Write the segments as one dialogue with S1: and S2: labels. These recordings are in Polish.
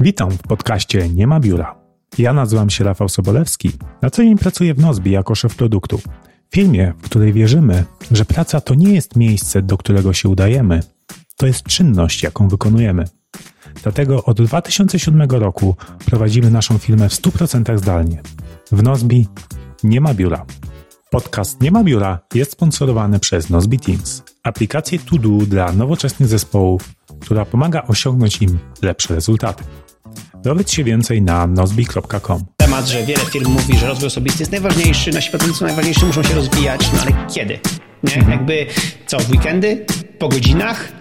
S1: Witam w podcaście Nie ma biura. Ja nazywam się Rafał Sobolewski. Na co dzień pracuję w Nozbi jako szef produktu. Firmie, w której wierzymy, że praca to nie jest miejsce, do którego się udajemy. To jest czynność, jaką wykonujemy. Dlatego od 2007 roku prowadzimy naszą firmę w 100% zdalnie. W Nozbi nie ma biura. Podcast Nie ma biura jest sponsorowany przez Nozbi Teams, aplikację to do dla nowoczesnych zespołów, która pomaga osiągnąć im lepsze rezultaty. Dowiedz się więcej na nozbi.com.
S2: Temat, że wiele firm mówi, że rozwój osobisty jest najważniejszy, nasi pracownicy najważniejsi, muszą się rozwijać, no ale kiedy? Nie?
S1: Mhm.
S2: Jakby co, w weekendy? Po godzinach?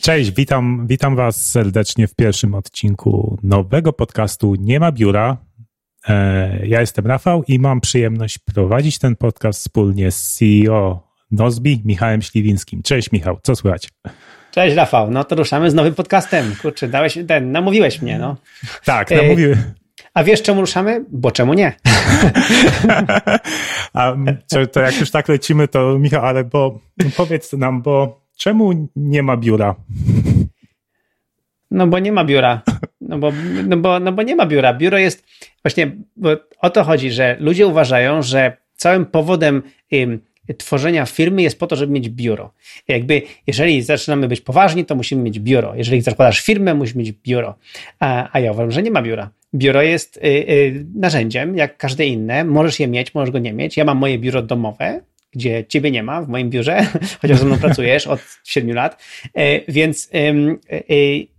S1: Cześć, witam, witam Was serdecznie w pierwszym odcinku nowego podcastu Nie ma biura. E, Ja jestem Rafał i mam przyjemność prowadzić ten podcast wspólnie z CEO Nozbi, Michałem Śliwińskim. Cześć Michał, co słychać?
S2: Cześć Rafał, no to ruszamy z nowym podcastem. Kurczę, dałeś, ten, namówiłeś mnie, no.
S1: Tak,
S2: E,
S1: namówiły.
S2: A wiesz czemu ruszamy? Bo czemu nie?
S1: A to jak już tak lecimy, to Michał, ale bo powiedz nam, bo czemu nie ma biura?
S2: No bo nie ma biura. No bo, no bo, no bo nie ma biura. Biuro jest właśnie, bo o to chodzi, że ludzie uważają, że całym powodem tworzenia firmy jest po to, żeby mieć biuro. Jakby, jeżeli zaczynamy być poważni, to musimy mieć biuro. Jeżeli zakładasz firmę, musisz mieć biuro. A, a ja uważam, że nie ma biura. Biuro jest y, y, narzędziem, jak każde inne. Możesz je mieć, możesz go nie mieć. Ja mam moje biuro domowe, gdzie ciebie nie ma w moim biurze, chociaż ze mną pracujesz od 7 lat, E, więc ym, y,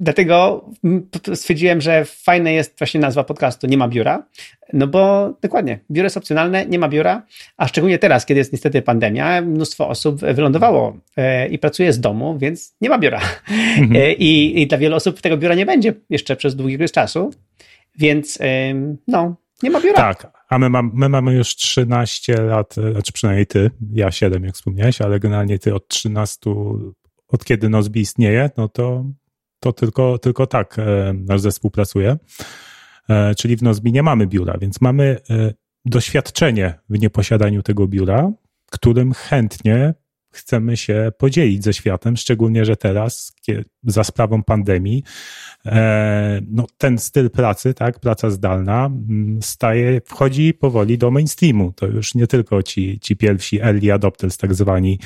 S2: Dlatego mm, stwierdziłem, że fajna jest właśnie nazwa podcastu Nie ma biura, no bo dokładnie, biuro jest opcjonalne, nie ma biura, a szczególnie teraz, kiedy jest niestety pandemia, mnóstwo osób wylądowało e, i pracuje z domu, więc nie ma biura. E, I, I dla wielu osób tego biura nie będzie jeszcze przez długi okres czasu, więc no, nie ma biura.
S1: Tak, a my, mam, my mamy już 13 lat, e, znaczy przynajmniej ty, ja 7 jak wspomniałeś, ale generalnie ty od 13, od kiedy Nozbi istnieje, no to, to tylko, tylko tak e, nasz zespół pracuje. E, Czyli w Nozbi nie mamy biura, więc mamy e, doświadczenie w nieposiadaniu tego biura, którym chętnie chcemy się podzielić ze światem, szczególnie, że teraz za sprawą pandemii no, ten styl pracy, tak, praca zdalna mm, staje, wchodzi powoli do mainstreamu. To już nie tylko ci, ci pierwsi early adopters tak zwani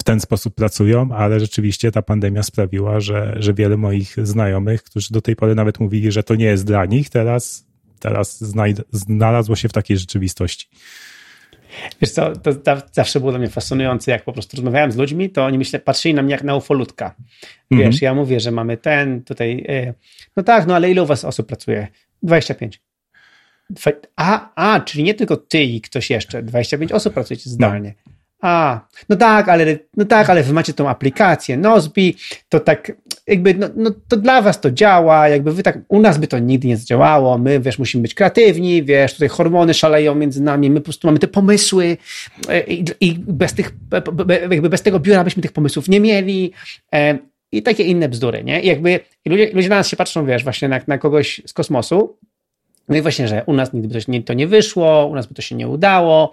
S1: w ten sposób pracują, ale rzeczywiście ta pandemia sprawiła, że, że wiele moich znajomych, którzy do tej pory nawet mówili, że to nie jest dla nich, teraz, teraz znalazło się w takiej rzeczywistości.
S2: Wiesz co, to za- zawsze było dla mnie fascynujące, jak po prostu rozmawiałem z ludźmi, to oni myślę, patrzyli na mnie jak na ufolutka. Wiesz,
S1: Mhm.
S2: ja mówię, że mamy ten, tutaj, e, no tak, no ale ile u was osób pracuje? 25. Dwa- A, a, czyli nie tylko ty i ktoś jeszcze, 25 osób pracujecie zdalnie. A, no tak, ale, no tak, ale wy macie tą aplikację Nozbi, to tak jakby, no, no to dla was to działa, jakby wy tak, u nas by to nigdy nie zadziałało, my, wiesz, musimy być kreatywni, wiesz, tutaj hormony szaleją między nami, my po prostu mamy te pomysły e, i, i bez tych, be- jakby bez tego biura byśmy tych pomysłów nie mieli e, i takie inne bzdury, nie? I jakby i ludzie, ludzie na nas się patrzą, wiesz, właśnie na, na kogoś z kosmosu, no i właśnie, że u nas nigdy by to, nie, to nie wyszło, u nas by to się nie udało,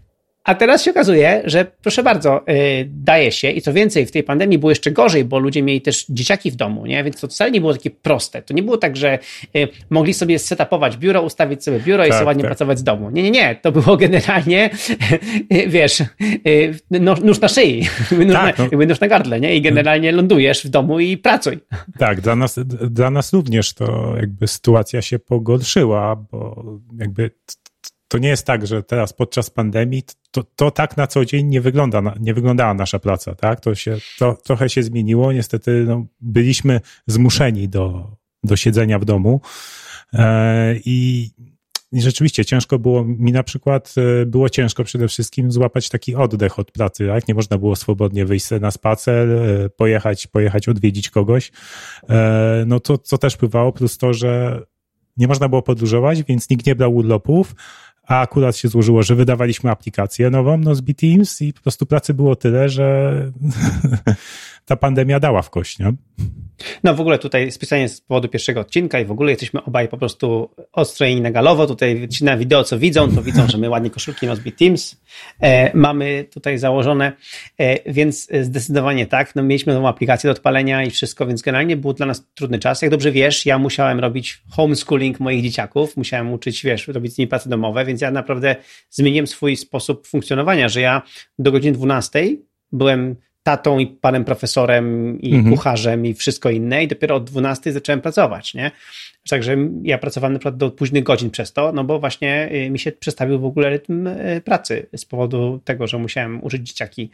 S2: A teraz się okazuje, że proszę bardzo, yy, daje się i co więcej, w tej pandemii było jeszcze gorzej, bo ludzie mieli też dzieciaki w domu, nie? więc to wcale nie było takie proste. To nie było tak, że yy, mogli sobie setupować biuro, ustawić sobie biuro i
S1: Tak,
S2: sobie ładnie
S1: tak.
S2: pracować z domu. Nie, nie, nie. To było generalnie, yy, wiesz, yy, nóż, na szyi, nóż,
S1: Tak,
S2: na,
S1: no.
S2: nóż na gardle, nie? I generalnie lądujesz w domu i pracuj.
S1: Tak, dla nas, dla nas również to jakby sytuacja się pogorszyła, bo jakby to nie jest tak, że teraz podczas pandemii to, to tak na co dzień nie, wygląda, nie wyglądała nasza praca, tak? To się, to, trochę się zmieniło. Niestety no, byliśmy zmuszeni do, do siedzenia w domu e, i i rzeczywiście ciężko było, mi na przykład e, było ciężko przede wszystkim złapać taki oddech od pracy, tak? Nie można było swobodnie wyjść na spacer, e, pojechać, pojechać odwiedzić kogoś. E, No to, co też wpływało, plus to, że nie można było podróżować, więc nikt nie brał urlopów, a akurat się złożyło, że wydawaliśmy aplikację nową, Nozbe Teams i po prostu pracy było tyle, że ta pandemia dała w kość, nie?
S2: No w ogóle tutaj specjalnie z powodu pierwszego odcinka i w ogóle jesteśmy obaj po prostu odstrojeni na galowo. Tutaj na wideo co widzą, to widzą, że my ładnie koszulki Nozbe Teams e, mamy tutaj założone, e, więc zdecydowanie tak. No mieliśmy nową aplikację do odpalenia i wszystko, więc generalnie był dla nas trudny czas. Jak dobrze wiesz, ja musiałem robić homeschooling moich dzieciaków, musiałem uczyć, wiesz, robić z nimi prace domowe, więc ja naprawdę zmieniłem swój sposób funkcjonowania, że ja do godziny 12 byłem tatą i panem profesorem i mhm. kucharzem i wszystko inne i dopiero od 12 zacząłem pracować, nie? Także ja pracowałem na przykład do późnych godzin przez to, no bo właśnie y, mi się przestawił w ogóle rytm y, pracy z powodu tego, że musiałem użyć dzieciaki.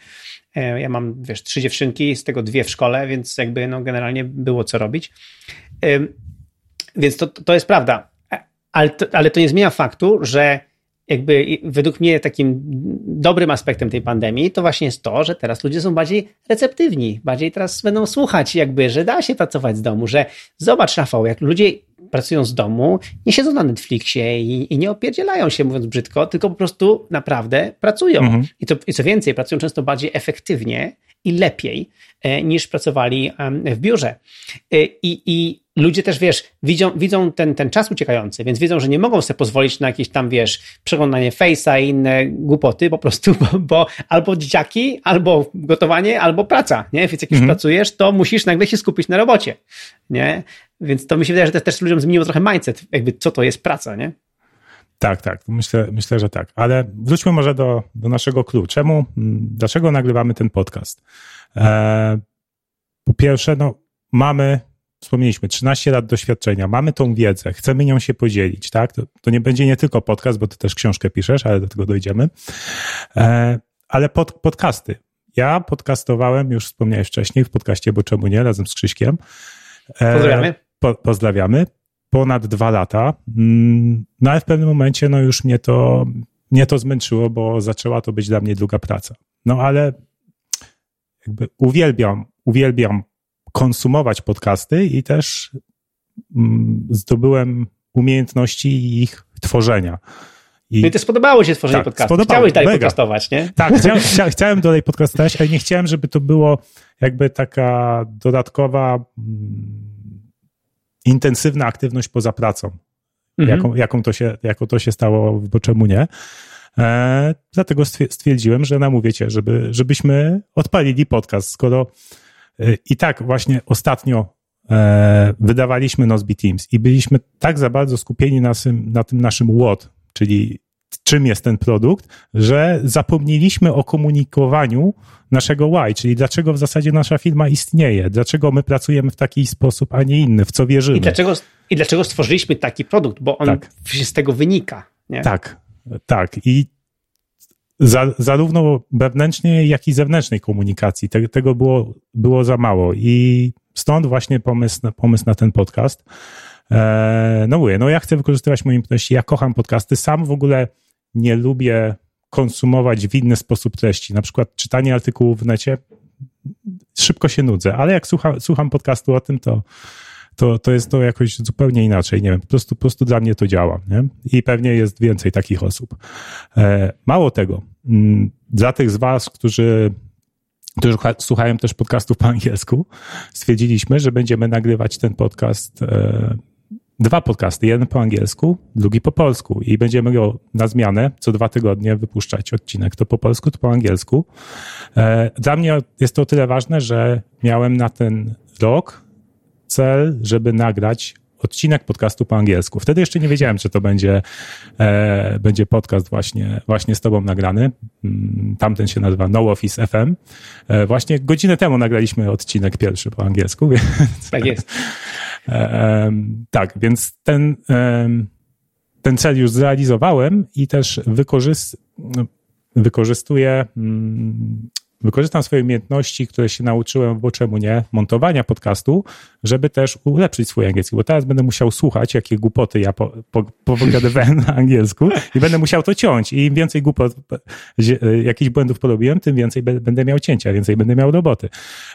S2: E, ja mam, wiesz, trzy dziewczynki, z tego dwie w szkole, więc jakby no generalnie było co robić. Więc to, to jest prawda. Ale to, ale to nie zmienia faktu, że jakby według mnie takim dobrym aspektem tej pandemii to właśnie jest to, że teraz ludzie są bardziej receptywni, bardziej teraz będą słuchać jakby, że da się pracować z domu, że zobacz Rafał, jak ludzie pracują z domu, nie siedzą na Netflixie i, i nie opierdzielają się, mówiąc brzydko, tylko po prostu naprawdę pracują. Mhm. I, to, I co więcej, pracują często bardziej efektywnie i lepiej e, niż pracowali w biurze. E, I, i ludzie też, wiesz, widzą, widzą ten, ten czas uciekający, więc wiedzą, że nie mogą sobie pozwolić na jakieś tam, wiesz, przeglądanie Face'a i inne głupoty po prostu, bo, bo albo dzieciaki, albo gotowanie, albo praca, nie? Więc jak już mhm. pracujesz, to musisz nagle się skupić na robocie, nie? Więc to mi się wydaje, że też, też ludziom zmieniło trochę mindset, jakby co to jest praca, nie?
S1: Tak, tak, myślę, myślę, że tak. Ale wróćmy może do, do naszego kluczu. Czemu, dlaczego nagrywamy ten podcast? E, po pierwsze, no, mamy wspomnieliśmy, 13 lat doświadczenia, mamy tą wiedzę, chcemy nią się podzielić, tak? To, to nie będzie nie tylko podcast, bo ty też książkę piszesz, ale do tego dojdziemy. E, ale pod, podcasty. Ja podcastowałem, już wspomniałeś wcześniej, w podcaście, bo czemu nie, razem z Krzyśkiem.
S2: E, pozdrawiamy.
S1: Po, pozdrawiamy. Ponad dwa lata. Mm, no ale w pewnym momencie, no już mnie to, mnie to zmęczyło, bo zaczęła to być dla mnie druga praca. No ale jakby uwielbiam, uwielbiam konsumować podcasty i też mm, zdobyłem umiejętności ich tworzenia.
S2: I, no i to spodobało się tworzenie tak, podcastu. Spodobało, Chciałeś dalej mega. podcastować, nie?
S1: Tak, chciałem, chcia, chciałem dalej podcastować, ale nie chciałem, żeby to było jakby taka dodatkowa, mm, intensywna aktywność poza pracą. Mhm. Jaką, jaką, to się, jaką to się stało, bo czemu nie? E, dlatego stwierdziłem, że namówię cię, żeby, żebyśmy odpalili podcast, skoro i tak właśnie ostatnio e, wydawaliśmy Nozbe Teams i byliśmy tak za bardzo skupieni na tym, na tym naszym what, czyli czym jest ten produkt, że zapomnieliśmy o komunikowaniu naszego why, czyli dlaczego w zasadzie nasza firma istnieje, dlaczego my pracujemy w taki sposób, a nie inny, w co wierzymy.
S2: I dlaczego, i dlaczego stworzyliśmy taki produkt, bo on tak. z tego wynika. Nie?
S1: Tak, tak. I za, zarówno wewnętrznej, jak i zewnętrznej komunikacji. Te, tego było, było za mało i stąd właśnie pomysł, pomysł na ten podcast. E, no mówię, no ja chcę wykorzystywać moje umiejętności, ja kocham podcasty, sam w ogóle nie lubię konsumować w inny sposób treści, na przykład czytanie artykułów w necie, szybko się nudzę, ale jak słucham, słucham podcastu o tym, to to, to jest to jakoś zupełnie inaczej. Nie wiem, po prostu, po prostu dla mnie to działa. Nie? I pewnie jest więcej takich osób. E, mało tego, mm, dla tych z Was, którzy którzy słuchają też podcastów po angielsku, stwierdziliśmy, że będziemy nagrywać ten podcast, e, dwa podcasty, jeden po angielsku, drugi po polsku i będziemy go na zmianę co dwa tygodnie wypuszczać odcinek, to po polsku, to po angielsku. E, dla mnie jest to o tyle ważne, że miałem na ten rok cel, żeby nagrać odcinek podcastu po angielsku. Wtedy jeszcze nie wiedziałem, czy to będzie, e, będzie podcast właśnie, właśnie z tobą nagrany. Mm, tamten się nazywa No Office FM. E, właśnie godzinę temu nagraliśmy odcinek pierwszy po angielsku.
S2: Więc, tak jest.
S1: E, tak, więc ten, ten cel już zrealizowałem i też wykorzyst, wykorzystuję mm, wykorzystam swoje umiejętności, które się nauczyłem, bo czemu nie, montowania podcastu, żeby też ulepszyć swój angielski, bo teraz będę musiał słuchać, jakie głupoty ja po, po, na angielsku i będę musiał to ciąć i im więcej głupot, jakichś błędów porobiłem, tym więcej będę miał cięcia, więcej będę miał roboty.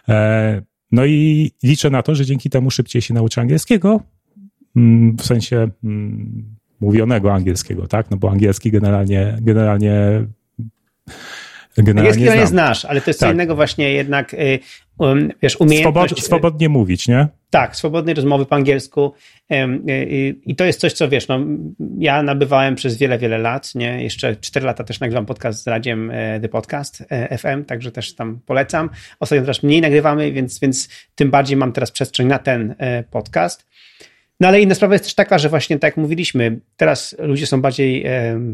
S1: E, no i liczę na to, że dzięki temu szybciej się nauczę angielskiego, mm, w sensie mm, mówionego angielskiego, tak? No bo angielski generalnie, generalnie
S2: Generalnie nie znasz, ale to jest tak. co innego właśnie jednak, y, um, wiesz, umiejętność...
S1: Swobod, swobodnie mówić, nie?
S2: Tak, swobodnej rozmowy po angielsku. I to jest coś, co wiesz, no, ja nabywałem przez wiele, wiele lat, nie? Jeszcze 4 lata też nagrywam podcast z Radziem e, The Podcast e, FM, także też tam polecam. Ostatnio też mniej nagrywamy, więc, więc tym bardziej mam teraz przestrzeń na ten e, podcast. No ale inna sprawa jest też taka, że właśnie tak jak mówiliśmy, teraz ludzie są bardziej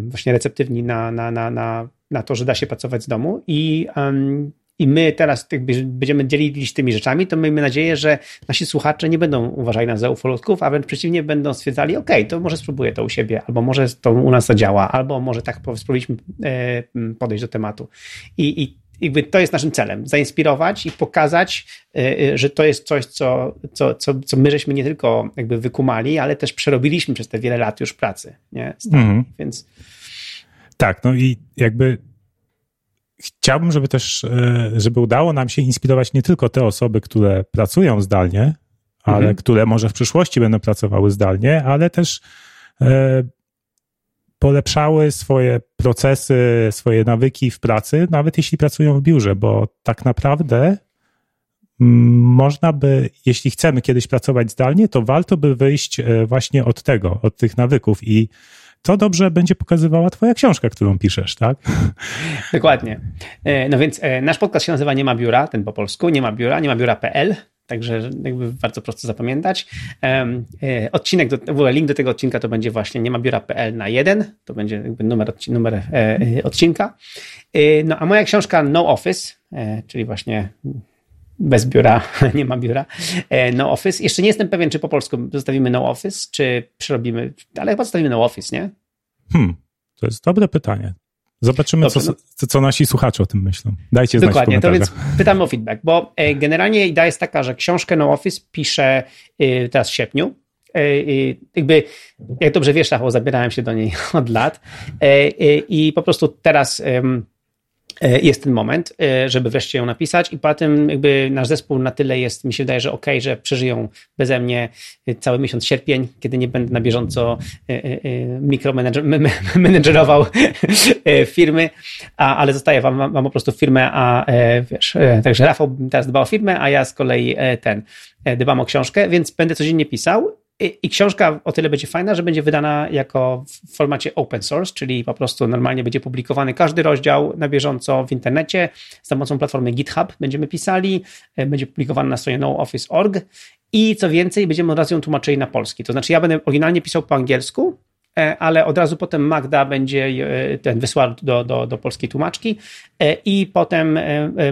S2: właśnie receptywni na, na, na, na, na to, że da się pracować z domu i um, i my teraz jakby będziemy dzielili się tymi rzeczami, to miejmy nadzieję, że nasi słuchacze nie będą uważali nas za ufolutków, a wręcz przeciwnie będą stwierdzali, ok, to może spróbuję to u siebie, albo może to u nas zadziała, albo może tak spróbowaliśmy e, podejść do tematu. I, i jakby to jest naszym celem, zainspirować i pokazać, e, e, że to jest coś, co, co, co, co my żeśmy nie tylko jakby wykumali, ale też przerobiliśmy przez te wiele lat już pracy, nie? Mhm. Więc...
S1: Tak, no i jakby chciałbym, żeby też, e, żeby udało nam się inspirować nie tylko te osoby, które pracują zdalnie, ale mhm. które może w przyszłości będą pracowały zdalnie, ale też polepszały swoje procesy, swoje nawyki w pracy, nawet jeśli pracują w biurze, bo tak naprawdę mm, można by, jeśli chcemy kiedyś pracować zdalnie, to warto by wyjść e, właśnie od tego, od tych nawyków i to dobrze będzie pokazywała twoja książka, którą piszesz, tak?
S2: Dokładnie. E, no więc e, nasz podcast się nazywa Nie ma biura, ten po polsku, nie ma biura, nie ma biura.pl, Także jakby bardzo prosto zapamiętać. E, odcinek, do, w ogóle link do tego odcinka to będzie właśnie nie ma biura.pl na jeden. To będzie jakby numer, numer odcinka. No a moja książka No Office, czyli właśnie bez biura, nie ma biura, e, no office. Jeszcze nie jestem pewien, czy po polsku zostawimy no office, czy przerobimy, ale chyba zostawimy no office, nie?
S1: Hmm, to jest dobre pytanie. Zobaczymy, Dobrze, co, no. co nasi słuchacze o tym myślą. Dajcie znać
S2: Dokładnie, to więc pytamy o feedback, bo e, generalnie idea jest taka, że książkę No Office piszę e, teraz w sierpniu. Jakby, jak dobrze wiesz, Rafał, zabierałem się do niej od lat i po prostu teraz E, jest ten moment, e, żeby wreszcie ją napisać i potem jakby nasz zespół na tyle jest, mi się wydaje, że ok, że przeżyją beze mnie cały miesiąc sierpień, kiedy nie będę na bieżąco e, mikromanagerował firmy, a, ale zostaję wam, mam po prostu firmę, a wiesz, także Rafał teraz dba o firmę, a ja z kolei ten dbam o książkę, więc będę codziennie pisał i książka o tyle będzie fajna, że będzie wydana jako w formacie open source, czyli po prostu normalnie będzie publikowany każdy rozdział na bieżąco w internecie. Z pomocą platformy GitHub będziemy pisali, e, będzie publikowany na stronie nooffice.org i co więcej, będziemy od razu ją tłumaczyli na polski. To znaczy, ja będę oryginalnie pisał po angielsku, ale od razu potem Magda będzie e, ten wysłał do, do, do polskiej tłumaczki e, i potem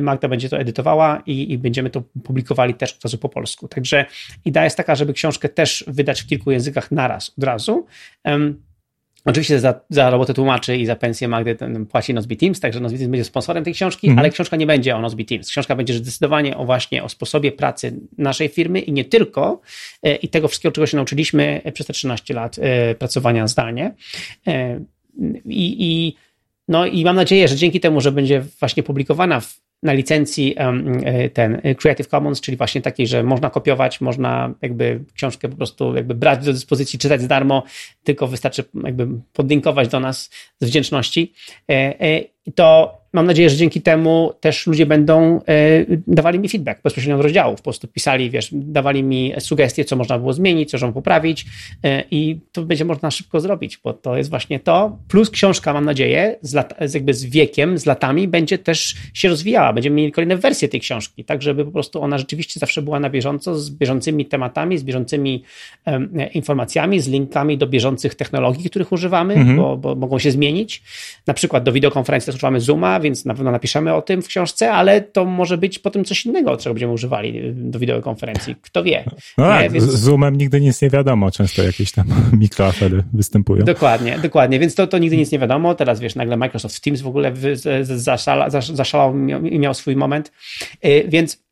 S2: Magda będzie to edytowała i, i będziemy to publikowali też od razu po polsku. Także idea jest taka, żeby książkę też wydać w kilku językach naraz, od razu. Oczywiście za, za robotę tłumaczy i za pensję Magdy płaci Nozbe Teams, także Nozbe Teams będzie sponsorem tej książki, mhm. ale książka nie będzie o Nozbe Teams. Książka będzie zdecydowanie o właśnie o sposobie pracy naszej firmy i nie tylko e, i tego wszystkiego, czego się nauczyliśmy przez te 13 lat e, pracowania zdalnie. E, I, i no i mam nadzieję, że dzięki temu, że będzie właśnie publikowana w na licencji e, ten Creative Commons, czyli właśnie takiej, że można kopiować, można jakby książkę po prostu jakby brać do dyspozycji, czytać za darmo, tylko wystarczy jakby podlinkować do nas z wdzięczności. E, e, to mam nadzieję, że dzięki temu też ludzie będą e, dawali mi feedback bezpośrednio od rozdziałów. Po prostu pisali, wiesz, dawali mi sugestie, co można było zmienić, co można poprawić e, i to będzie można szybko zrobić, bo to jest właśnie to. Plus książka, mam nadzieję, z, lat, z jakby z wiekiem, z latami będzie też się rozwijała. Będziemy mieli kolejne wersje tej książki, tak żeby po prostu ona rzeczywiście zawsze była na bieżąco, z bieżącymi tematami, z bieżącymi um, informacjami, z linkami do bieżących technologii, których używamy, mhm. bo, bo mogą się zmienić. Na przykład do wideokonferencji też używamy Zooma, więc na pewno napiszemy o tym w książce, ale to może być potem coś innego, czego będziemy używali do wideokonferencji. Kto wie.
S1: No tak, więc... z Zoomem nigdy nic nie wiadomo, często jakieś tam mikroafery występują.
S2: Dokładnie, dokładnie, więc to, to nigdy nic nie wiadomo. Teraz wiesz, nagle Microsoft Teams w ogóle zaszala, zaszalał i miał swój moment, y, więc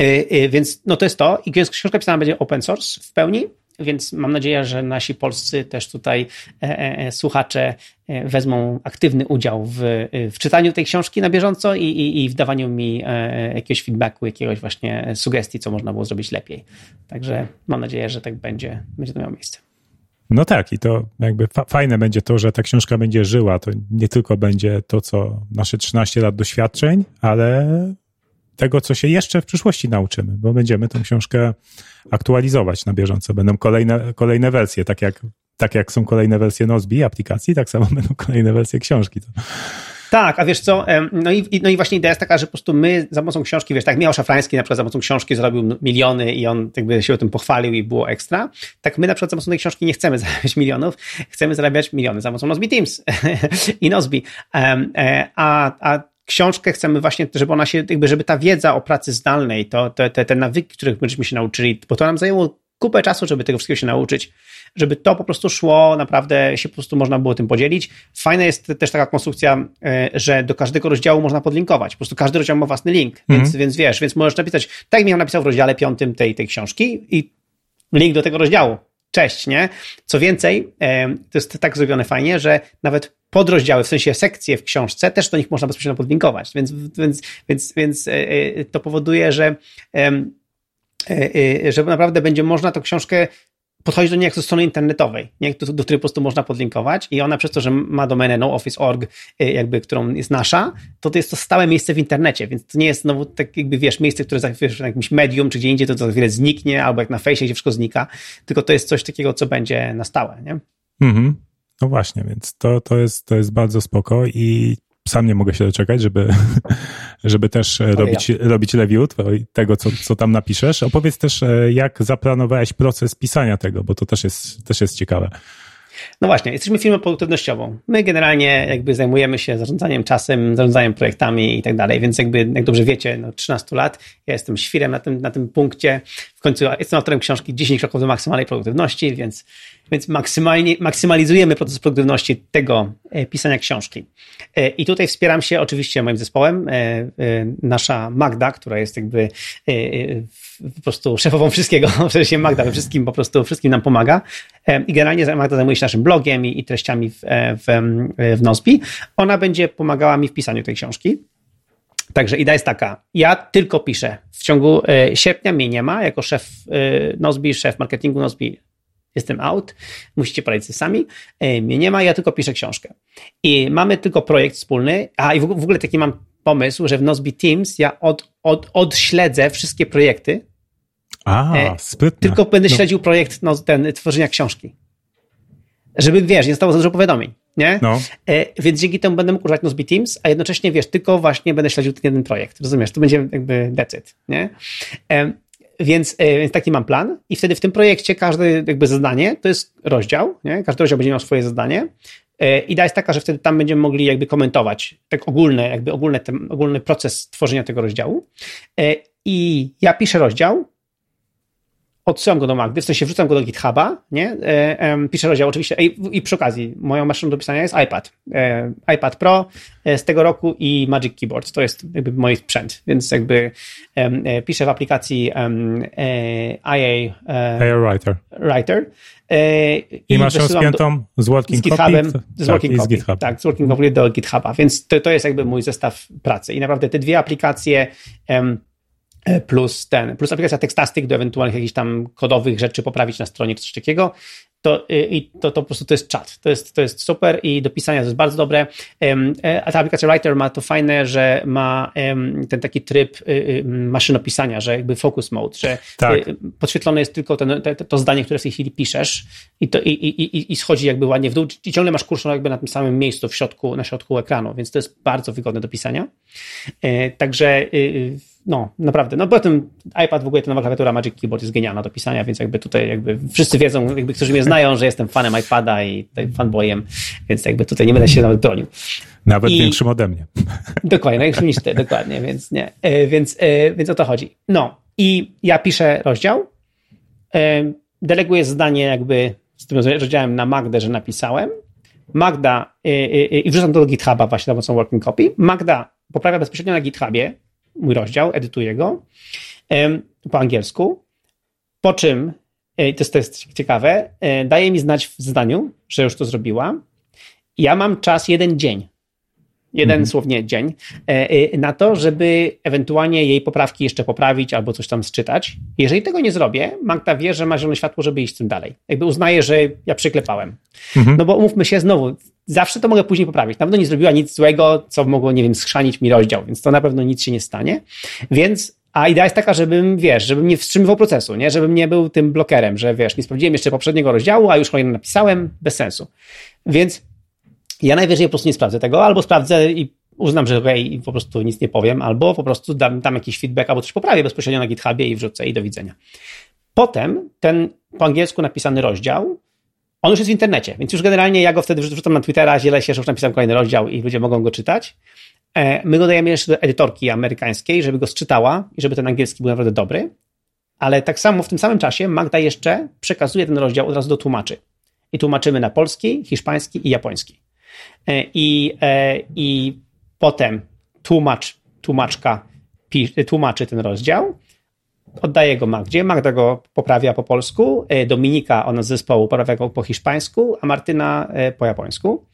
S2: y, y, więc no to jest to. I książka pisana będzie open source w pełni, więc mam nadzieję, że nasi polscy też tutaj e, e, e, słuchacze wezmą aktywny udział w, w czytaniu tej książki na bieżąco i, i, i w dawaniu mi jakiegoś feedbacku, jakiegoś właśnie sugestii, co można było zrobić lepiej. Także mam nadzieję, że tak będzie, będzie to miało miejsce.
S1: No tak, i to jakby fa fajne będzie to, że ta książka będzie żyła. To nie tylko będzie to, co nasze 13 lat doświadczeń, ale tego, co się jeszcze w przyszłości nauczymy, bo będziemy tę książkę aktualizować na bieżąco. Będą kolejne, kolejne wersje, tak jak, tak jak są kolejne wersje Nozbi aplikacji, tak samo będą kolejne wersje książki.
S2: Tak, a wiesz co, no i, no i właśnie idea jest taka, że po prostu my za pomocą książki, wiesz, tak Michał Szafrański na przykład za pomocą książki zrobił miliony i on jakby się o tym pochwalił i było ekstra, tak my na przykład za pomocą tej książki nie chcemy zarabiać milionów, chcemy zarabiać miliony za pomocą Nozbi Teams i Nozbi, e, a, a książkę chcemy właśnie, żeby ona się, jakby, żeby ta wiedza o pracy zdalnej, to, te, te, te nawyki, których myśmy się nauczyli, bo to nam zajęło kupę czasu, żeby tego wszystkiego się nauczyć, żeby to po prostu szło, naprawdę się po prostu można było tym podzielić. Fajna jest też taka konstrukcja, e, że do każdego rozdziału można podlinkować. Po prostu każdy rozdział ma własny link, mhm. więc, więc wiesz, więc możesz napisać, tak jak Michał napisał w rozdziale piątym tej, tej książki i link do tego rozdziału. Cześć, nie? Co więcej, e, to jest tak zrobione fajnie, że nawet podrozdziały, w sensie sekcje w książce, też do nich można bezpośrednio podlinkować, więc, więc, więc, więc e, to powoduje, że że naprawdę będzie można tę książkę podchodzić do niej jak do strony internetowej, nie? Do, do, której po prostu można podlinkować i ona przez to, że ma domenę nooffice.org, y, jakby, którą jest nasza, to, to jest to stałe miejsce w internecie, więc to nie jest znowu tak jakby, wiesz, miejsce, które wiesz, na jakimś medium czy gdzie indziej to za chwilę zniknie, albo jak na fejsie, gdzie wszystko znika, tylko to jest coś takiego, co będzie na stałe, nie?
S1: Mhm. No właśnie, więc to, to, jest, to jest bardzo spoko i sam nie mogę się doczekać, żeby, żeby też Ale robić, ja. robić review tego, co, co tam napiszesz. Opowiedz też, e, jak zaplanowałeś proces pisania tego, bo to też jest, też jest ciekawe.
S2: No właśnie, jesteśmy firmą produktywnościową. My generalnie jakby zajmujemy się zarządzaniem czasem, zarządzaniem projektami i tak dalej, więc jakby, jak dobrze wiecie, no 13 lat, ja jestem świrem na tym, na tym punkcie. W końcu jestem autorem książki 10 kroków do maksymalnej produktywności, więc, więc maksymalnie, maksymalizujemy proces produktywności tego e, pisania książki. E, I tutaj wspieram się oczywiście moim zespołem. E, nasza Magda, która jest jakby po prostu szefową wszystkiego, w sensie Magda we wszystkim po prostu wszystkim nam pomaga. I generalnie Magda zajmuje się naszym blogiem i, treściami w, w, w Nozbi. Ona będzie pomagała mi w pisaniu tej książki. Także idea jest taka, ja tylko piszę. W ciągu sierpnia mnie nie ma, jako szef Nozbi, szef marketingu Nozbi jestem out, musicie poradzić sobie sami. Mnie nie ma, ja tylko piszę książkę. I mamy tylko projekt wspólny, a i w ogóle taki mam pomysł, że w Nozbi Teams ja od, od, odśledzę wszystkie projekty.
S1: A, e, sprytne.
S2: Tylko będę no. śledził projekt no, ten, tworzenia książki. Żeby, wiesz, nie zostało za dużo powiadomień, nie? No. E, więc dzięki temu będę mógł używać Nozbi Teams, a jednocześnie, wiesz, tylko właśnie będę śledził ten jeden projekt, rozumiesz? To będzie jakby it, nie? E, więc, e, więc taki mam plan i wtedy w tym projekcie każde jakby zadanie to jest rozdział, nie? każdy rozdział będzie miał swoje zadanie. E, Idea jest taka, że wtedy tam będziemy mogli jakby komentować tak ogólne, jakby ogólny, ten, ogólny proces tworzenia tego rozdziału. E, I ja piszę rozdział, odsyłam go do Magdy, w sensie wrzucam go do GitHuba, nie? E, e, piszę rozdział oczywiście i, i, przy okazji moją maszyną do pisania jest iPad. E, iPad Pro e, z tego roku i Magic Keyboard. To jest jakby mój sprzęt, więc jakby e, piszę w aplikacji IA
S1: IA Writer.
S2: Writer.
S1: I, I masz z Working
S2: z GitHubem, Copy? Z tak, Working Copy, z GitHub. tak, z Working Copy do GitHuba, więc to, to jest jakby mój zestaw pracy i naprawdę te dwie aplikacje um, E, plus ten, plus aplikacja Textastic do ewentualnych jakichś tam kodowych rzeczy poprawić na stronie czy coś takiego, to, y, i to, to po prostu to jest czat. To jest, to jest super i do pisania to jest bardzo dobre. E, a ta aplikacja Writer ma to fajne, że ma ten taki tryb y, y, maszynopisania, że jakby focus mode, że tak. podświetlone jest tylko ten, to zdanie, które w tej chwili piszesz i, to, i, i, i schodzi jakby ładnie w dół i ciągle masz kurszą jakby na tym samym miejscu w środku, na środku ekranu, więc to jest bardzo wygodne do pisania. E, także no, naprawdę. No potem iPad w ogóle, ta nowa klawiatura Magic Keyboard jest genialna do pisania, więc jakby tutaj jakby wszyscy wiedzą, jakby którzy mnie znają, że jestem fanem iPada i fanboyem, więc jakby tutaj nie będę się nawet bronił.
S1: Nawet I, większym ode mnie.
S2: Dokładnie, większym niż ty, dokładnie, więc nie. E, więc, e, więc o to chodzi. No i ja piszę rozdział, e, deleguję zdanie jakby z tym rozdziałem na Magdę, że napisałem. Magda i wrzucam to do GitHuba właśnie za pomocą Working Copy. Magda poprawia bezpośrednio na GitHubie mój rozdział, edytuję go po angielsku, po czym, to jest, to jest ciekawe, e, daje mi znać w zdaniu, że już to zrobiła. Ja mam czas jeden dzień. Jeden mhm. słownie dzień, e, na to, żeby ewentualnie jej poprawki jeszcze poprawić albo coś tam sczytać. Jeżeli tego nie zrobię, Magda wie, że ma zielone światło, żeby iść z tym dalej. Jakby uznaje, że ja przyklepałem. Mhm. No bo umówmy się znowu, zawsze to mogę później poprawić. Na pewno nie zrobiła nic złego, co mogło, nie wiem, schrzanić mi rozdział, więc to na pewno nic się nie stanie. Więc a idea jest taka, żebym, wiesz, żebym nie wstrzymywał procesu, nie? Żebym nie był tym blokerem, że wiesz, nie sprawdziłem jeszcze poprzedniego rozdziału, a już kolejny napisałem, bez sensu. Więc ja najwyżej po prostu nie sprawdzę tego, albo sprawdzę i uznam, że okej, okay, po prostu nic nie powiem, albo po prostu dam, jakiś feedback, albo coś poprawię bezpośrednio na GitHubie i wrzucę i do widzenia. Potem ten po angielsku napisany rozdział, on już jest w internecie, więc już generalnie ja go wtedy wrzucam na Twittera, zielę się, że już napisałem kolejny rozdział i ludzie mogą go czytać. E, my go dajemy jeszcze do edytorki amerykańskiej, żeby go sczytała i żeby ten angielski był naprawdę dobry. Ale tak samo w tym samym czasie Magda jeszcze przekazuje ten rozdział od razu do tłumaczy. I tłumaczymy na polski, hiszpański i japoński. E, I, e, i potem tłumacz, tłumaczka tłumaczy ten rozdział, oddaje go Magdzie, Magda go poprawia po polsku, Dominika, ona z zespołu, poprawia go po hiszpańsku, a Martyna po japońsku.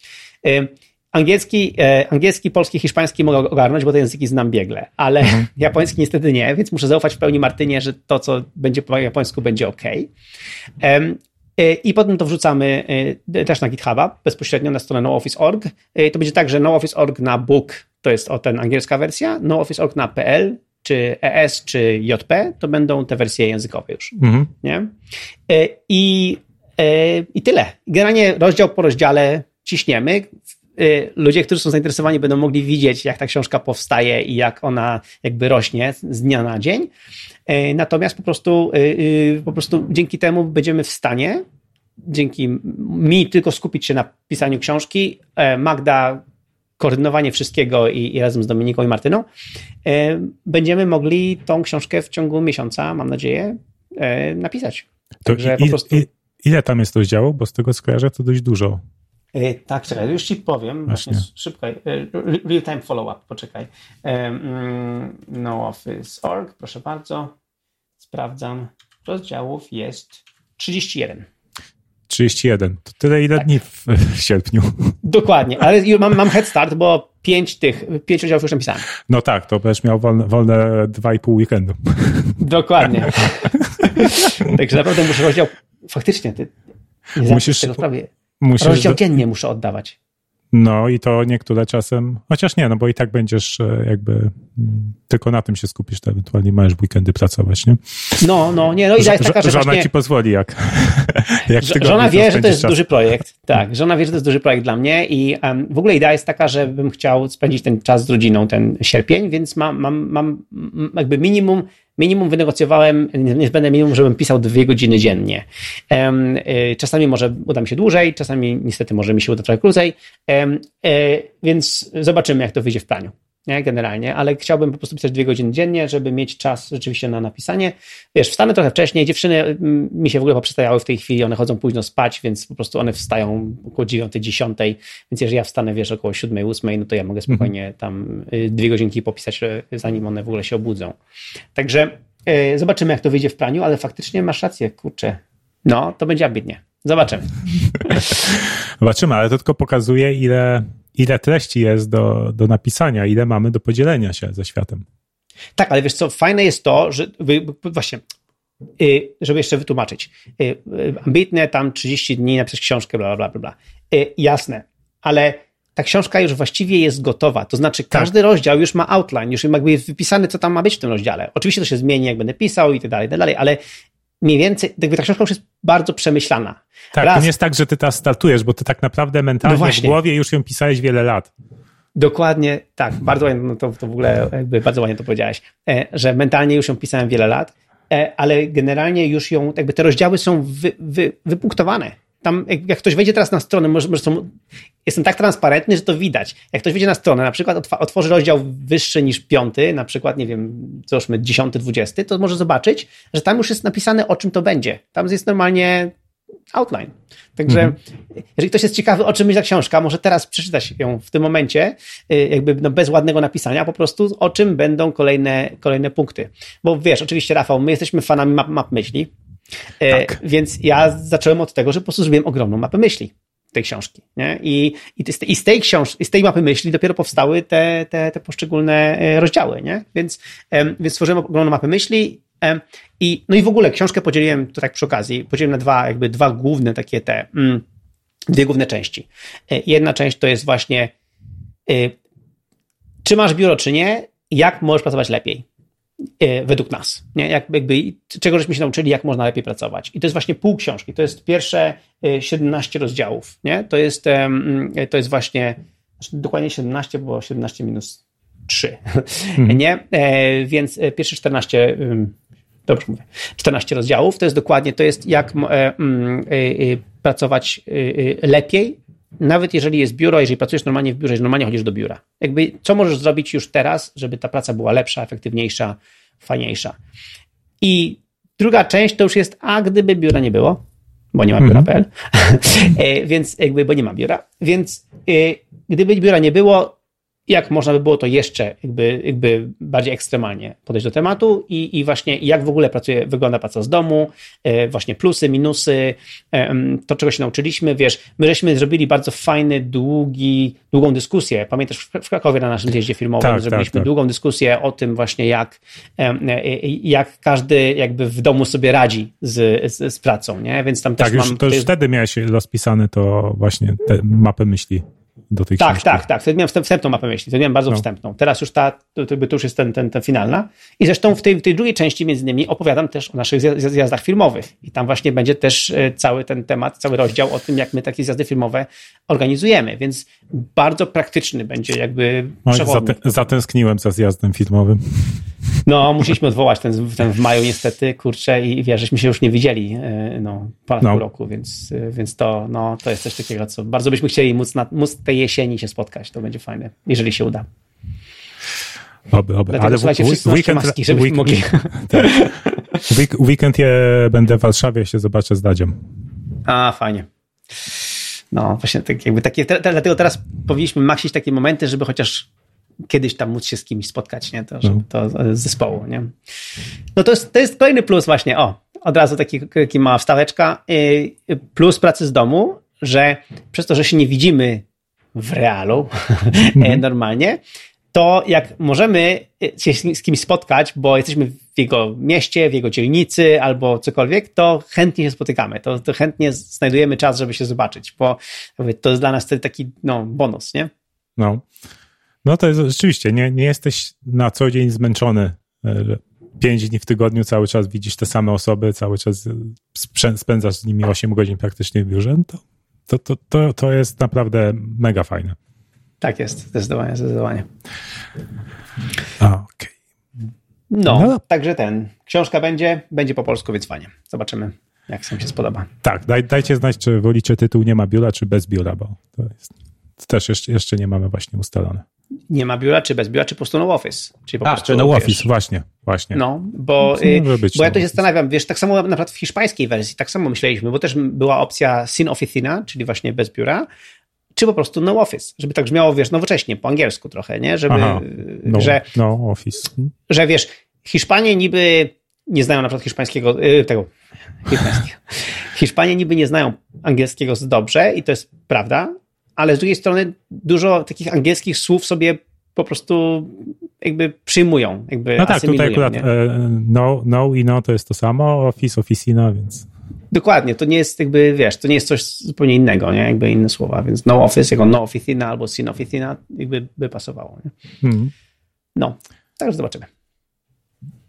S2: Angielski, e, angielski, polski, hiszpański mogę ogarnąć, bo te języki znam biegle, ale mhm. japoński niestety nie, więc muszę zaufać w pełni Martynie, że to, co będzie po japońsku, będzie ok. E, I potem to wrzucamy e, też na GitHuba, bezpośrednio na stronę nooffice.org. To będzie tak, że nooffice.org na book to jest o ten angielska wersja, nooffice.org na PL, czy ES, czy JP, to będą te wersje językowe już. Mhm. Nie? I, I tyle. Generalnie rozdział po rozdziale ciśniemy. Y, ludzie, którzy są zainteresowani, będą mogli widzieć, jak ta książka powstaje i jak ona jakby rośnie z dnia na dzień. Y, natomiast po prostu, y, po prostu dzięki temu będziemy w stanie, dzięki mi tylko skupić się na pisaniu książki, Magda koordynowanie wszystkiego i, i, razem z Dominiką i Martyną, będziemy mogli tą książkę w ciągu miesiąca, mam nadzieję, napisać.
S1: To Także i, po prostu... i, ile tam jest rozdziału? Bo z tego skojarzę to dość dużo.
S2: E, tak, czekaj, już ci powiem, właśnie, właśnie szybko, e, real-time follow-up, poczekaj. E, mm, NoOffice.org, proszę bardzo, sprawdzam, rozdziałów jest 31.
S1: 31, to tyle ile tak. dni w, w sierpniu.
S2: Dokładnie, ale mam, mam head start, bo pięć tych, pięć rozdziałów już napisałem.
S1: No tak, to będziesz miał wolne, wolne dwa i pół weekendu.
S2: Dokładnie. Także naprawdę muszę rozdział, faktycznie, ty nie Musisz, tego sprawie. Musisz Rozdział dziennie muszę oddawać.
S1: No i to niektóre czasem, chociaż nie, no bo i tak będziesz e, jakby mm, tylko na tym się skupisz, to ewentualnie możesz w weekendy pracować, nie?
S2: No, no, nie, no i jest taka, że
S1: Żona ci pozwoli, jak, jak
S2: Żona wie, że to jest czas. duży projekt, tak, żona wie, że to jest duży projekt dla mnie i um, w ogóle idea jest taka, że bym chciał spędzić ten czas z rodziną, ten sierpień, więc mam, mam, mam jakby minimum minimum wynegocjowałem niezbędne minimum, żebym pisał dwie godziny dziennie. Y, czasami może uda mi się dłużej, czasami niestety może mi się uda trochę krócej, y, więc zobaczymy, jak to wyjdzie w praniu nie, generalnie, ale chciałbym po prostu pisać dwie godziny dziennie, żeby mieć czas rzeczywiście na napisanie. Wiesz, wstanę trochę wcześniej, dziewczyny mm, mi się w ogóle poprzestajały w tej chwili, one chodzą późno spać, więc po prostu one wstają około 9, 10, więc jeżeli ja wstanę, wiesz, około 7, 8, no to ja mogę mhm. spokojnie tam y, dwie godzinki popisać, y, zanim one w ogóle się obudzą. Także yy, zobaczymy, jak to wyjdzie w praniu, ale faktycznie masz rację, kurczę. No, to będzie ambitnie. Zobaczymy.
S1: Zobaczymy, ale to tylko pokazuje, ile ile treści jest do, do napisania, ile mamy do podzielenia się ze światem.
S2: Tak, ale wiesz co, fajne jest to, że właśnie, y, żeby jeszcze wytłumaczyć, y, y, ambitne tam 30 dni napisać książkę, bla, bla, bla, bla. Jasne, ale ta książka już właściwie jest gotowa. To znaczy, tak. każdy tak. rozdział już ma outline, już jakby jest wypisany, co tam ma być w tym rozdziale. Oczywiście to się zmieni, jak będę pisał i tak dalej, tak dalej, ale mniej więcej, jakby ta książka już jest bardzo przemyślana.
S1: Tak, Raz, to nie jest tak, że ty teraz startujesz, bo ty tak naprawdę mentalnie no w głowie już ją pisałeś wiele lat.
S2: Dokładnie, tak, bardzo ładnie, no to, to w ogóle jakby bardzo ładnie to powiedziałeś, e, że mentalnie już ją pisałem wiele lat, e, ale generalnie już ją, jakby te rozdziały są wy, wy, wypunktowane tam, jak, jak ktoś wejdzie teraz na stronę, może, może są, jestem tak transparentny, że to widać. Jak ktoś wejdzie na stronę, na przykład otworzy rozdział wyższy niż piąty, na przykład, nie wiem, załóżmy dziesiąty, dwudziesty, to może zobaczyć, że tam już jest napisane, o czym to będzie. Tam jest normalnie outline. Także mhm. jeżeli ktoś jest ciekawy, o czym myśli ta książka, może teraz przeczytać ją w tym momencie, y, jakby no bez ładnego napisania, po prostu o czym będą kolejne, kolejne punkty. Bo wiesz, oczywiście Rafał, my jesteśmy fanami map, map myśli, tak. Więc ja zacząłem od tego, że po prostu zrobiłem ogromną mapę myśli. tej książki. Nie? I, i, z tej książki, z tej mapy myśli dopiero powstały te, te, te poszczególne e, rozdziały. Nie? Więc, więc stworzyłem ogromną mapę myśli. I, no i w ogóle książkę podzieliłem, to tak przy okazji, podzieliłem na dwa, jakby dwa główne takie te, mm, dwie główne części. E, jedna część to jest właśnie, czy masz biuro, czy nie, jak możesz pracować lepiej. E, według nas. Nie? Jak, jakby, czego żeśmy się nauczyli, jak można lepiej pracować. I to jest właśnie pół książki. To jest pierwsze 17 e, rozdziałów. Nie? To, jest, to jest właśnie znaczy dokładnie 17, bo 17 minus 3. Mhm. Nie? E, więc pierwsze 14 dobrze mówię, 14 rozdziałów, to jest dokładnie, to jest jak pracować lepiej nawet jeżeli jest biuro, jeżeli pracujesz normalnie w biurze, jeżeli normalnie chodzisz do biura. Jakby co możesz zrobić już teraz, żeby ta praca była lepsza, efektywniejsza, fajniejsza. I druga część to już jest, a gdyby biura nie było, bo nie ma biura.pl, mm więc jakby, bo nie ma biura, więc e, gdyby biura nie było, jak można by było to jeszcze jakby, jakby bardziej ekstremalnie podejść do tematu i, i właśnie jak w ogóle pracuje, wygląda praca z domu, e, właśnie plusy, minusy, e, to czego się nauczyliśmy, wiesz, my żeśmy zrobili bardzo fajny, długi, długą dyskusję, pamiętasz w Krakowie na naszym zjeździe filmowym tak, tak zrobiliśmy tak, tak. długą dyskusję o tym właśnie jak, e, jak każdy jakby w domu sobie radzi z, z, z pracą, nie, więc tam
S1: tak,
S2: też
S1: już,
S2: mam...
S1: to już wtedy miałeś rozpisane to właśnie te mapę myśli do tej
S2: tak,
S1: książki.
S2: Tak, tak, Wtedy miałem wstępną mapę myśli, wtedy miałem bardzo no. wstępną. Teraz już ta, to, to, już jest ten, ten, ten finalna. I zresztą w tej, w tej drugiej części między innymi opowiadam też o naszych zjazdach filmowych. I tam właśnie będzie też e, cały ten temat, cały rozdział o tym, jak my takie zjazdy filmowe organizujemy. Więc bardzo praktyczny będzie jakby
S1: Oj, zatęskniłem za zjazdem filmowym.
S2: No, musieliśmy odwołać ten, ten w maju niestety, kurczę, i wiesz, żeśmy się już nie widzieli e, no, ponad no. pół roku, więc, e, więc to, no, to jest coś takiego, co bardzo byśmy chcieli móc, na, móc tej jesieni się spotkać. To będzie fajne, jeżeli się uda.
S1: Oby, oby.
S2: Dlatego, Ale słuchajcie, w, weekend, maski, żebyśmy weekend, mogli...
S1: Tak. Weekend je będę w Warszawie, się zobaczę z Dadziem.
S2: A, fajnie. No, właśnie tak jakby takie, dlatego teraz powinniśmy maksić takie momenty, żeby chociaż kiedyś tam móc się z kimś spotkać, nie? To, żeby no. to z zespołu, nie? No to jest, to jest kolejny plus właśnie, o, od razu taki, taki mała wstaweczka. Y, plus pracy z domu, że przez to, że się nie widzimy w realu mm. normalnie, to jak możemy się z kimś spotkać, bo jesteśmy w jego mieście, w jego dzielnicy albo cokolwiek, to chętnie się spotykamy, to, to chętnie znajdujemy czas, żeby się zobaczyć, bo to jest dla nas wtedy taki no, bonus, nie?
S1: No. No to jest rzeczywiście, nie, nie jesteś na co dzień zmęczony. E, pięć dni w tygodniu cały czas widzisz te same osoby, cały czas spędzasz z nimi 8 godzin praktycznie w biurze. No to, to, to, to, to jest naprawdę mega fajne.
S2: Tak jest, zdecydowanie, zdecydowanie.
S1: Okej. Okay.
S2: No, no, także ten. Książka będzie, będzie po polsku, więc fajnie. Zobaczymy, jak sam się spodoba.
S1: Tak, daj, dajcie znać, czy wolicie tytuł Nie ma biura, czy bez biura, bo to jest. To też jeszcze, jeszcze nie mamy właśnie ustalone
S2: nie ma biura, czy bez biura, czy po prostu no office. Czyli po
S1: A, czy no office, właśnie, właśnie.
S2: No, bo, no, y, bo ja to się zastanawiam, wiesz, tak samo na przykład w hiszpańskiej wersji, tak samo myśleliśmy, bo też była opcja sin officina, czyli właśnie bez biura, czy po prostu no office, żeby tak brzmiało, wiesz, nowocześnie, po angielsku trochę, nie? Żeby, Aha,
S1: no, że, no office.
S2: Że wiesz, Hiszpanie niby nie znają na przykład hiszpańskiego, y, tego, hiszpańskiego. Hiszpanie niby nie znają angielskiego dobrze i to jest prawda, ale z drugiej strony dużo takich angielskich słów sobie po prostu jakby przyjmują, jakby
S1: No tak, tutaj akurat nie? no, no i no to jest to samo, office, officina, więc...
S2: Dokładnie, to nie jest jakby, wiesz, to nie jest coś zupełnie innego, nie? Jakby inne słowa, więc no office, jako no officina albo sin officina jakby by pasowało, nie? Hmm. No, także zobaczymy.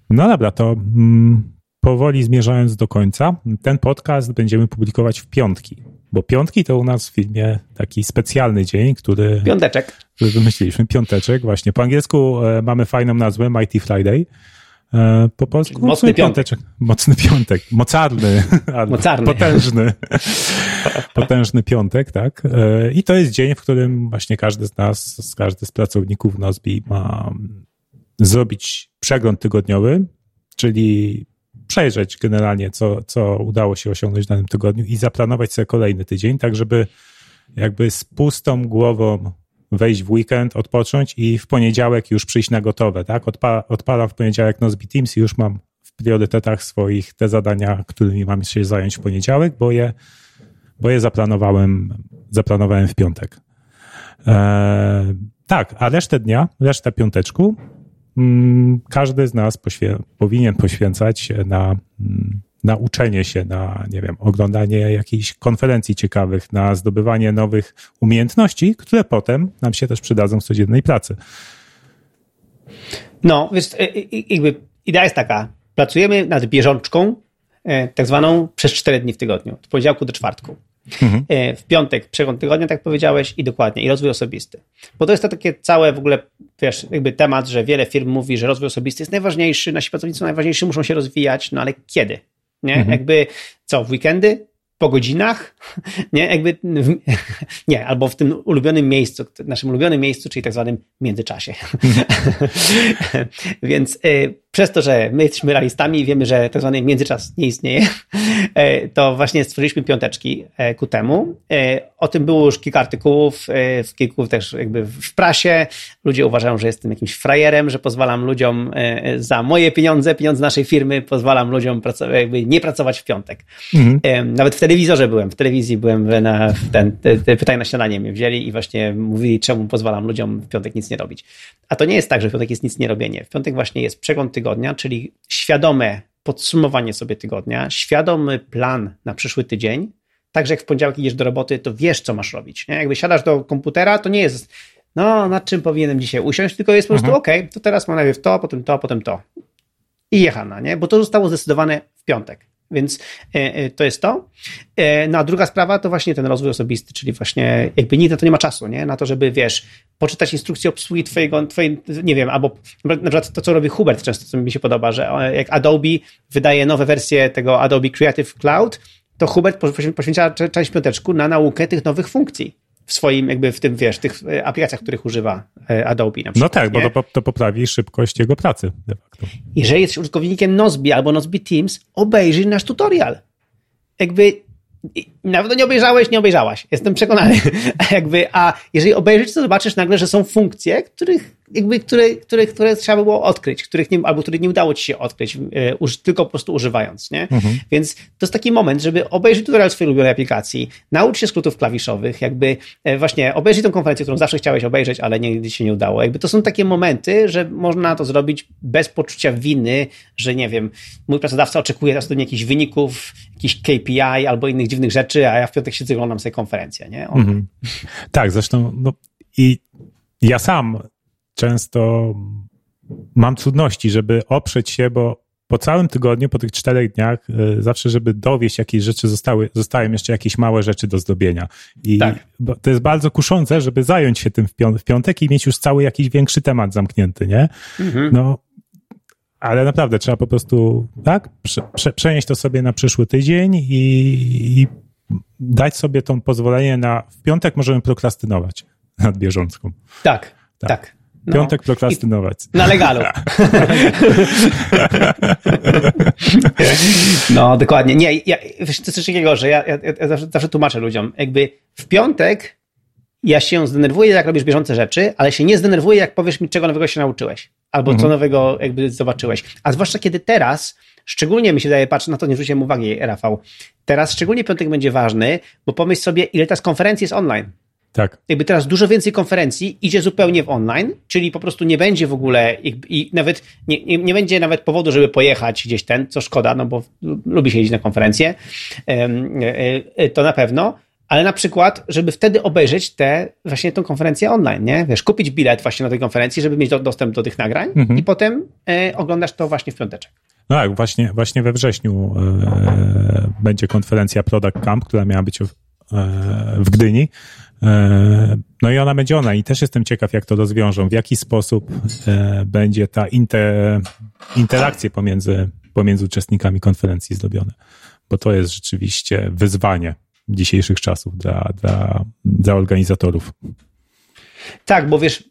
S1: No dobra, to mm, powoli zmierzając do końca, ten podcast będziemy publikować w piątki. Bo piątki to u nas w filmie taki specjalny dzień, który.
S2: Piąteczek.
S1: Który wymyśliliśmy. Piąteczek, właśnie. Po angielsku e, mamy fajną nazwę Mighty Friday. E, po polsku
S2: mocny piąteczek.
S1: Mocny piątek. Mocarny.
S2: Mocarny.
S1: Potężny. Potężny piątek, tak. E, I to jest dzień, w którym właśnie każdy z nas, każdy z pracowników Nozbi ma zrobić przegląd tygodniowy, czyli przejrzeć generalnie, co, co udało się osiągnąć w danym tygodniu i zaplanować sobie kolejny tydzień, tak żeby jakby z pustą głową wejść w weekend, odpocząć i w poniedziałek już przyjść na gotowe, tak? Odpa odpalam w poniedziałek Nozbe Teams i już mam w priorytetach swoich te zadania, którymi mam się zająć w poniedziałek, bo je bo je zaplanowałem, zaplanowałem w piątek. E, tak, a resztę dnia, resztę piąteczku, każdy z nas powinien poświęcać na, mm, na uczenie się, na, nie wiem, oglądanie jakichś konferencji ciekawych, na zdobywanie nowych umiejętności, które potem nam się też przydadzą w codziennej pracy.
S2: No, więc e, jakby idea jest taka, pracujemy nad bieżączką, e, tak zwaną przez 4 dni w tygodniu, od poniedziałku do czwartku. Mhm. E, w piątek przegląd tygodnia, tak powiedziałeś, i dokładnie, i rozwój osobisty. Bo to jest to takie całe w ogóle, wiesz, jakby temat, że wiele firm mówi, że rozwój osobisty jest najważniejszy, nasi pracownicy są najważniejsi, muszą się rozwijać, no ale kiedy? Nie? Mhm. Jakby co, w weekendy? po godzinach, nie, jakby, nie, albo w tym ulubionym miejscu, naszym ulubionym miejscu, czyli tak zwanym międzyczasie. Więc y, przez to, że my jesteśmy realistami i wiemy, że tak zwany międzyczas nie istnieje, y, to właśnie stworzyliśmy piąteczki y, ku temu. Y, o tym było już kilka artykułów, w kilku też jakby w prasie. Ludzie uważają, że jestem jakimś frajerem, że pozwalam ludziom za moje pieniądze, pieniądze naszej firmy, pozwalam ludziom jakby nie pracować w piątek. Mhm. Nawet wtedy telewizorze byłem, w telewizji byłem na ten, te, te pytania na śniadanie mnie wzięli i właśnie mówili, czemu pozwalam ludziom w piątek nic nie robić. A to nie jest tak, że w piątek jest nic nie robienie. W piątek właśnie jest przegląd tygodnia, czyli świadome podsumowanie sobie tygodnia, świadomy plan na przyszły tydzień, Także jak w poniedziałek idziesz do roboty, to wiesz, co masz robić. Nie? Jakby siadasz do komputera, to nie jest, no, nad czym powinienem dzisiaj usiąść, tylko jest po prostu, mhm. ok, to teraz mam najpierw to, potem to, potem to. I jechana, nie? Bo to zostało zdecydowane w piątek. Więc e, e, to jest to. E, no a druga sprawa to właśnie ten rozwój osobisty, czyli właśnie jakby nikt na to nie ma czasu, nie? Na to, żeby, wiesz, poczytać instrukcję obsługi twojego, twojej, nie wiem, albo na przykład to, co robi Hubert często, co mi się podoba, że jak Adobe wydaje nowe wersje tego Adobe Creative Cloud, to Hubert poświęca część piąteczku na naukę tych nowych funkcji w swoim, jakby w tym, wiesz, tych e, aplikacjach, których używa e, Adobe na przykład.
S1: No tak, nie? bo to, to poprawi szybkość jego pracy de facto.
S2: Jeżeli jesteś użytkownikiem Nozbi albo Nozbi Teams, obejrzyj nasz tutorial. Jakby nawet nie obejrzałeś, nie obejrzałaś. Jestem przekonany. Jakby, a jeżeli obejrzysz, to zobaczysz nagle, że są funkcje, których jakby, które, które, które trzeba było odkryć, których nie, albo których nie udało ci się odkryć, e, tylko po prostu używając, nie? Mhm. Więc to jest taki moment, żeby obejrzeć tutorial swojej ulubionej aplikacji, nauczyć się skrótów klawiszowych, jakby e, właśnie obejrzeć tą konferencję, którą zawsze chciałeś obejrzeć, ale nigdy się nie udało. Jakby to są takie momenty, że można to zrobić bez poczucia winy, że nie wiem, mój pracodawca oczekuje teraz ode mnie jakichś wyników, jakichś KPI albo innych dziwnych rzeczy, a ja w piątek siedzę oglądam sobie konferencję, nie? Mhm.
S1: Tak, zresztą no, i ja sam często mam trudności, żeby oprzeć się, bo po całym tygodniu, po tych czterech dniach, e, zawsze, żeby dowieść jakieś rzeczy, zostały, zostają jeszcze jakieś małe rzeczy do zdobienia. I tak. to jest bardzo kuszące, żeby zająć się tym w piątek i mieć już cały jakiś większy temat zamknięty, nie? Mhm. No, ale naprawdę trzeba po prostu, tak, prze, prze, przenieść to sobie na przyszły tydzień i, i dać sobie to pozwolenie na, w piątek możemy prokrastynować nad bieżącką.
S2: Tak, tak. tak.
S1: No. Piątek prokrastynować.
S2: Na legalu. no, dokładnie. Nie, ja, wiesz, to jest coś takiego, że ja, ja, ja zawsze, zawsze tłumaczę ludziom, jakby w piątek ja się zdenerwuję, jak robisz bieżące rzeczy, ale się nie zdenerwuję, jak powiesz mi, czego nowego się nauczyłeś. Albo mhm. co nowego jakby zobaczyłeś. A zwłaszcza kiedy teraz, szczególnie mi się daje, patrzę na to, nie zwróciłem uwagi, Rafał, teraz szczególnie piątek będzie ważny, bo pomyśl sobie, ile teraz konferencji jest online.
S1: Tak.
S2: Jakby teraz dużo więcej konferencji idzie zupełnie w online, czyli po prostu nie będzie w ogóle i nawet nie, nie, nie, będzie nawet powodu, żeby pojechać gdzieś ten, co szkoda, no bo lubi się jeździć na konferencje, e, e, to na pewno, ale na przykład, żeby wtedy obejrzeć tę właśnie tą konferencję online, nie? Wiesz, kupić bilet właśnie na tej konferencji, żeby mieć do, dostęp do tych nagrań mhm. i potem e, oglądasz to właśnie w piąteczek.
S1: No tak, właśnie, właśnie we wrześniu będzie konferencja Product Camp, która miała być w, w Gdyni. E, no i ona będzie ona i też jestem ciekaw, jak to rozwiążą, w jaki sposób e, będzie ta inter, interakcja pomiędzy, pomiędzy uczestnikami konferencji zrobione, bo to jest rzeczywiście wyzwanie dzisiejszych czasów dla, dla, dla organizatorów.
S2: Tak, bo wiesz,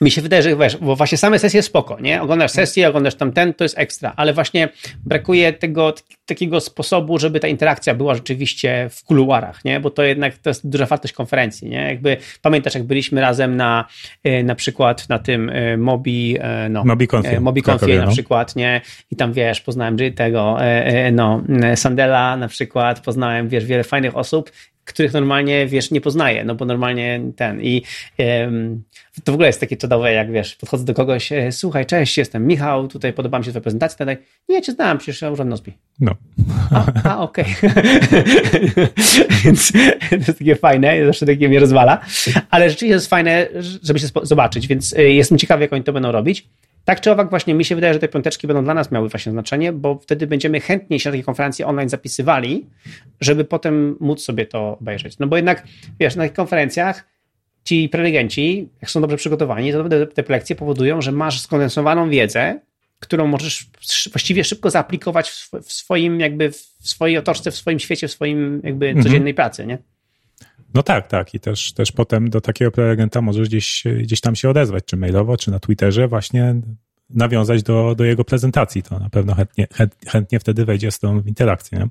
S2: mi się wydaje, że wiesz, bo właśnie same sesje spoko, nie? Oglądasz sesję, oglądasz tam ten, to jest ekstra, ale właśnie brakuje tego takiego sposobu, żeby ta interakcja była rzeczywiście w kuluarach, nie? Bo to jednak to jest duża wartość konferencji, nie? Jakby pamiętasz, jak byliśmy razem na e, na przykład na tym e, Mobi, e, no,
S1: Mobi Confie,
S2: Mobi Confie na no. przykład, nie? I tam wiesz, poznałem tego, no, Sandela na przykład, poznałem, wiesz, wiele fajnych osób których normalnie, wiesz, nie poznaję, no bo normalnie ten i to w ogóle jest takie cudowne, jak wiesz, podchodzę do kogoś, e, słuchaj, cześć, jestem Michał, tutaj podoba mi się twoja prezentacja, tak, nie, cię znałem, przecież ja używam Nozbi.
S1: No.
S2: A, a okej. Więc to jest takie fajne, zawsze takie mnie rozwala, ale rzeczywiście jest fajne, żeby się zobaczyć, więc e, jestem ciekawy, jak oni to będą robić. Tak czy owak, właśnie mi się wydaje, że te piąteczki będą dla nas miały właśnie znaczenie, bo wtedy będziemy chętniej się na takie konferencje online zapisywali, żeby potem móc sobie to obejrzeć. No bo jednak, wiesz, na tych konferencjach ci prelegenci, jak są dobrze przygotowani, to te lekcje powodują, że masz skondensowaną wiedzę, którą możesz właściwie szybko zaaplikować w swoim jakby, w swojej otoczce, w swoim świecie, w swoim jakby mhm. codziennej pracy, nie?
S1: No tak, tak. I też, też potem do takiego prelegenta możesz gdzieś, gdzieś tam się odezwać, czy mailowo, czy na Twitterze, właśnie nawiązać do, do jego prezentacji. To na pewno chętnie, chętnie wtedy wejdzie z tą w interakcję. Nie?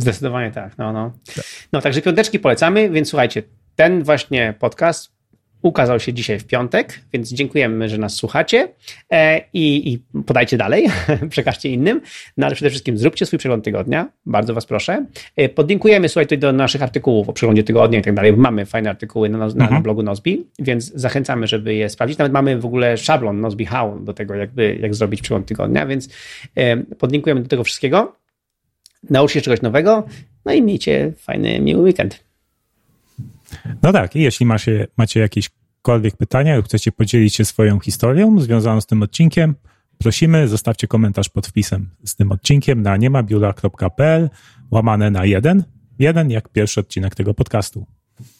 S2: Zdecydowanie tak. No, no. no, także piąteczki polecamy, więc słuchajcie, ten właśnie podcast ukazał się dzisiaj w piątek, więc dziękujemy, że nas słuchacie e, i, i podajcie dalej, przekażcie innym, no ale przede wszystkim zróbcie swój przegląd tygodnia, bardzo was proszę. E, podlinkujemy, słuchajcie, do naszych artykułów o przeglądzie tygodnia i tak dalej, mamy fajne artykuły na, na, mhm. na blogu Nozbi, więc zachęcamy, żeby je sprawdzić. Nawet mamy w ogóle szablon Nozbi How do tego, jakby, jak zrobić przegląd tygodnia, więc e, podlinkujemy do tego wszystkiego. Nauczcie czegoś nowego, no i miejcie fajny, miły weekend.
S1: No tak, i jeśli macie, macie jakiekolwiek pytania lub chcecie podzielić się swoją historią związaną z tym odcinkiem, prosimy, zostawcie komentarz pod wpisem z tym odcinkiem na niemabiula.pl łamane na jeden, jeden jak pierwszy odcinek tego podcastu.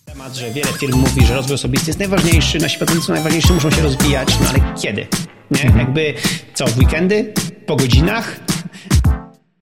S2: Temat, że wiele firm mówi, że rozwój osobisty jest najważniejszy, nasi pracownicy najważniejsi muszą się rozwijać, no ale kiedy? Nie? Jakby co, w weekendy? Po godzinach?